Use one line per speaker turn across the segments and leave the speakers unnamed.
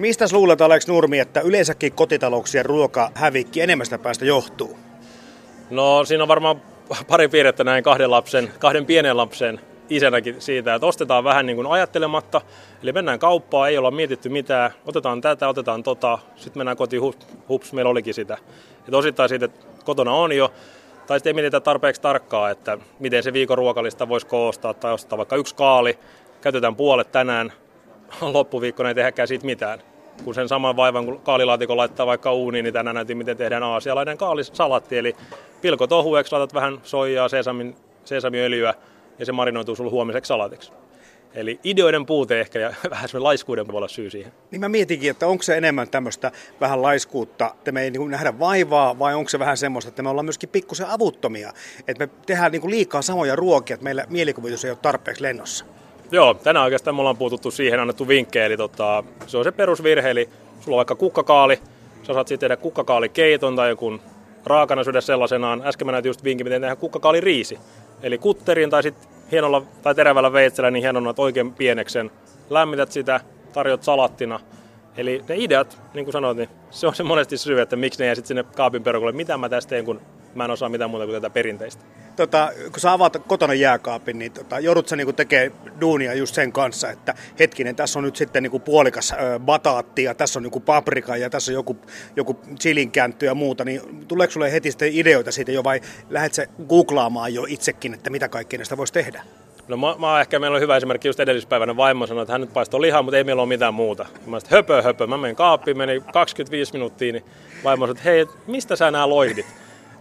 Mistä luulet, Alex Nurmi, että yleensäkin kotitalouksien ruokahävikki enemmästä päästä johtuu?
No siinä on varmaan pari piirrettä näin kahden lapsen, kahden pienen lapsen isänäkin siitä, että ostetaan vähän niin kuin ajattelematta. Eli mennään kauppaan, ei olla mietitty mitään, otetaan tätä, otetaan tota, sitten mennään kotiin, hups, hups meillä olikin sitä. Että osittain siitä, että kotona on jo, tai sitten ei mietitä tarpeeksi tarkkaa, että miten se viikon ruokalista voisi koostaa, tai ostaa vaikka yksi kaali, käytetään puolet tänään, loppuviikkona ei tehdäkään siitä mitään. Kun sen saman vaivan, kun kaalilaatikon laittaa vaikka uuniin, niin tänään näytin, miten tehdään aasialainen kaalisalatti. Eli pilkot ohueksi, laitat vähän soijaa, sesamin, sesamiöljyä, ja se marinoituu sulle huomiseksi salatiksi. Eli ideoiden puute ehkä ja vähän semmoinen laiskuuden voi olla syy siihen.
Niin mä mietinkin, että onko se enemmän tämmöistä vähän laiskuutta, että me ei niin nähdä vaivaa, vai onko se vähän semmoista, että me ollaan myöskin pikkusen avuttomia, että me tehdään niin liikaa samoja ruokia, että meillä mielikuvitus ei ole tarpeeksi lennossa.
Joo, tänään oikeastaan me ollaan puututtu siihen, annettu vinkkejä, eli tota, se on se perusvirhe, eli sulla on vaikka kukkakaali, sä saat sitten tehdä kukkakaalikeiton tai joku raakana syödä sellaisenaan. Äsken mä näytin just vinkin, miten tehdään kukkakaali riisi. Eli kutterin tai sitten hienolla tai terävällä veitsellä niin hienona oikein pieneksen. Lämmität sitä, tarjot salattina. Eli ne ideat, niin kuin sanoit, niin se on se monesti syy, että miksi ne jää sitten sinne kaapin perukolle. Mitä mä tästä teen, kun mä en osaa mitään muuta kuin tätä perinteistä.
Tota, kun sä avaat kotona jääkaapin, niin tota, joudut sä niinku tekemään duunia just sen kanssa, että hetkinen, tässä on nyt sitten niinku puolikas ö, bataatti ja tässä on niinku paprika ja tässä on joku, joku chilinkäntty ja muuta, niin tuleeko sulle heti sitten ideoita siitä jo vai lähdet sä googlaamaan jo itsekin, että mitä kaikkea näistä voisi tehdä?
No mä, mä ehkä meillä on hyvä esimerkki just edellispäivänä vaimo sanoi, että hän nyt paistoi lihaa, mutta ei meillä ole mitään muuta. Mä sanoin, höpö, höpö. Mä menin kaappiin, meni 25 minuuttia, niin vaimo sanoi, että hei, mistä sä nämä loihdit?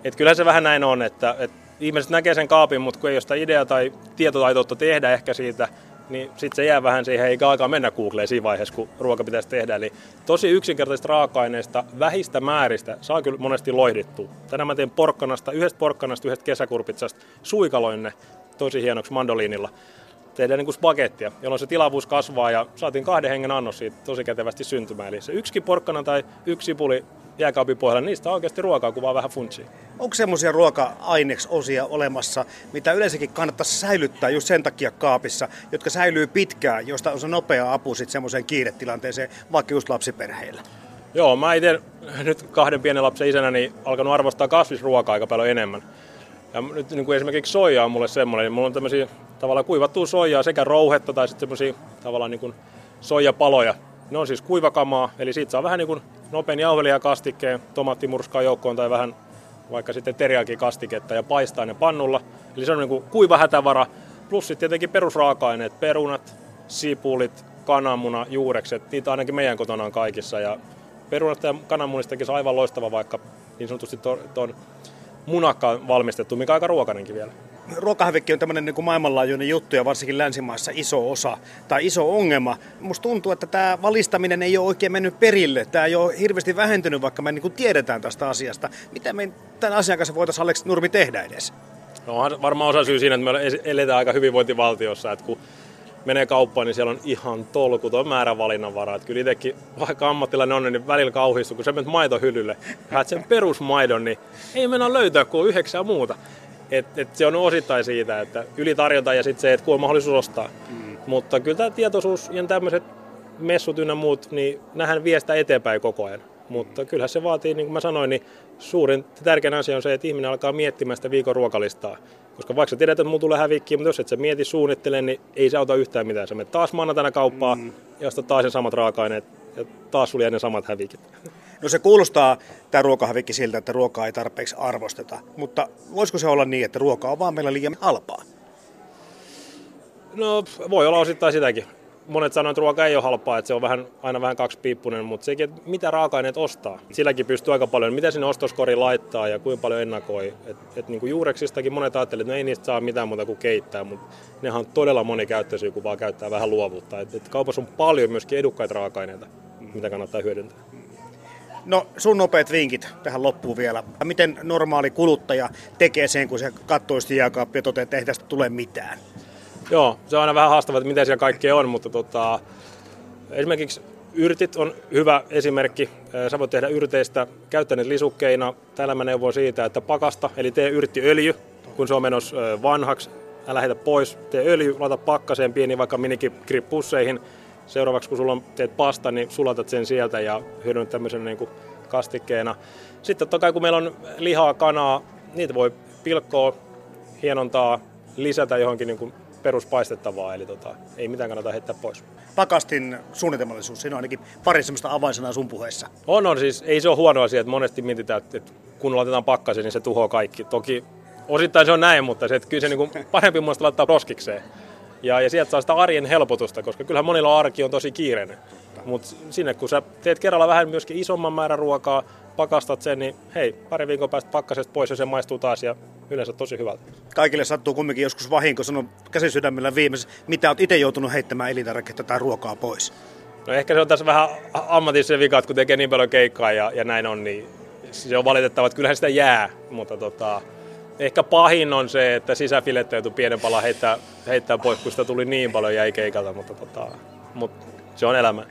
Et kyllä se vähän näin on, että, että ihmiset näkee sen kaapin, mutta kun ei ole sitä idea tai tietotaitoutta tehdä ehkä siitä, niin sitten se jää vähän siihen, eikä aikaa mennä Googleen siinä vaiheessa, kun ruoka pitäisi tehdä. Eli tosi yksinkertaisista raaka-aineista, vähistä määristä saa kyllä monesti loihdittua. Tänään mä teen porkkanasta, yhdestä porkkanasta, yhdestä kesäkurpitsasta, suikaloin ne tosi hienoksi mandoliinilla. Tehdään niin kuin spagettia, jolloin se tilavuus kasvaa ja saatiin kahden hengen annos siitä tosi kätevästi syntymään. Eli se yksi porkkana tai yksi sipuli jääkaapin pohjalla, niistä on oikeasti ruokaa, kun vaan vähän funtsia.
Onko semmoisia ruoka-aineksosia olemassa, mitä yleensäkin kannattaisi säilyttää just sen takia kaapissa, jotka säilyy pitkään, josta on se nopea apu sitten semmoiseen kiiretilanteeseen, vaikka just lapsiperheillä?
Joo, mä itse nyt kahden pienen lapsen isänä niin alkanut arvostaa kasvisruokaa aika paljon enemmän. Ja nyt niin kuin esimerkiksi soija on mulle semmoinen, niin mulla on tämmöisiä tavallaan kuivattua soijaa sekä rouhetta tai sitten semmoisia tavallaan niin kuin soijapaloja. Ne on siis kuivakamaa, eli siitä saa vähän niin kuin nopein jauhelia kastikkeen, tomaattimurskaa joukkoon tai vähän vaikka sitten teriakin kastiketta ja paistaa ne pannulla. Eli se on niin kuin kuiva hätävara, plus sitten tietenkin perusraaka-aineet, perunat, sipulit, kananmuna, juurekset, niitä ainakin meidän kotona on kaikissa. Ja perunat ja kananmunistakin on aivan loistava vaikka niin sanotusti tuon munakkaan valmistettu, mikä on aika ruokainenkin vielä
ruokahävikki on tämmöinen niin maailmanlaajuinen juttu ja varsinkin länsimaissa iso osa tai iso ongelma. Musta tuntuu, että tämä valistaminen ei ole oikein mennyt perille. Tämä ei ole hirveästi vähentynyt, vaikka me niin tiedetään tästä asiasta. Mitä me tämän asian kanssa voitaisiin Alex Nurmi tehdä edes?
No varmaan osa syy siinä, että me eletään aika hyvinvointivaltiossa, että kun menee kauppaan, niin siellä on ihan tolkuton määrä valinnanvaraa. Että kyllä itsekin, vaikka ammattilainen on, niin välillä kauhistuu, kun sä menet maitohyllylle, ja sen perusmaidon, niin ei mennä löytää kuin yhdeksää muuta. Et, et se on osittain siitä, että ylitarjonta ja sitten se, että kun on mahdollisuus ostaa. Mm. Mutta kyllä tämä tietoisuus ja tämmöiset messut ynnä muut, niin nähdään viestä eteenpäin koko ajan. Mutta kyllähän se vaatii, niin kuin mä sanoin, niin suurin tärkein asia on se, että ihminen alkaa miettimään sitä viikon ruokalistaa. Koska vaikka sä tiedät, että mulla tulee hävikkiä, mutta jos et sä mieti suunnittele, niin ei se auta yhtään mitään. Sä menet taas maanantaina kauppaan mm. ja ostat taas ne samat raaka-aineet ja taas sulla ne samat hävikit.
No se kuulostaa tämä ruokahävikki siltä, että ruokaa ei tarpeeksi arvosteta, mutta voisiko se olla niin, että ruoka on vaan meillä liian halpaa?
No voi olla osittain sitäkin. Monet sanoo, että ruoka ei ole halpaa, että se on vähän, aina vähän kaksipiippunen, mutta sekin, että mitä raaka-aineet ostaa. Silläkin pystyy aika paljon, mitä sinne ostoskori laittaa ja kuinka paljon ennakoi. Et, et niin kuin juureksistakin monet ajattelevat, että no ei niistä saa mitään muuta kuin keittää, mutta nehän on todella monikäyttöisiä, kun vaan käyttää vähän luovuutta. Et, et kaupassa on paljon myöskin edukkaita raaka-aineita, mitä kannattaa hyödyntää.
No sun nopeat vinkit tähän loppuun vielä. Miten normaali kuluttaja tekee sen, kun se katsoo sitä jääkaappia ja toteaa, että ei tästä tule mitään?
Joo, se on aina vähän haastavaa, että mitä siellä kaikkea on, mutta tota, esimerkiksi yrtit on hyvä esimerkki. Sä voit tehdä yrteistä käyttäneet lisukkeina. Täällä mä neuvon siitä, että pakasta, eli tee yrttiöljy, kun se on menossa vanhaksi. Älä lähetä pois, tee öljy, laita pakkaseen pieni vaikka minikippusseihin Seuraavaksi kun sulla on, teet pasta, niin sulatat sen sieltä ja hyödynnät tämmöisen niin kuin kastikkeena. Sitten totta kai kun meillä on lihaa, kanaa, niitä voi pilkkoa, hienontaa, lisätä johonkin niin kuin peruspaistettavaa, eli tota, ei mitään kannata heittää pois.
Pakastin suunnitelmallisuus, siinä on ainakin pari semmoista avainsanaa sun puheessa.
On, on siis, ei se ole huono asia, että monesti mietitään, että kun laitetaan pakkasen, niin se tuhoaa kaikki. Toki osittain se on näin, mutta se, että kyllä se niin kuin parempi muista laittaa roskikseen. Ja, ja sieltä saa sitä arjen helpotusta, koska kyllähän monilla arki on tosi kiireinen. Mutta sinne kun sä teet kerralla vähän myöskin isomman määrän ruokaa, pakastat sen, niin hei, pari viikon päästä pakkasesta pois ja se maistuu taas ja yleensä tosi hyvältä.
Kaikille sattuu kumminkin joskus vahinko, sanon käsisydämellä viimeisessä, mitä olet itse joutunut heittämään elintarviketta tai ruokaa pois?
No ehkä se on tässä vähän ammatissa vika, kun tekee niin paljon keikkaa ja, ja näin on, niin se on valitettava, että kyllähän sitä jää, mutta tota, ehkä pahin on se, että sisäfilettä joutuu pienen palan heittää, heittää pois, kun sitä tuli niin paljon jäi keikalta, mutta, tota, mutta se on elämä.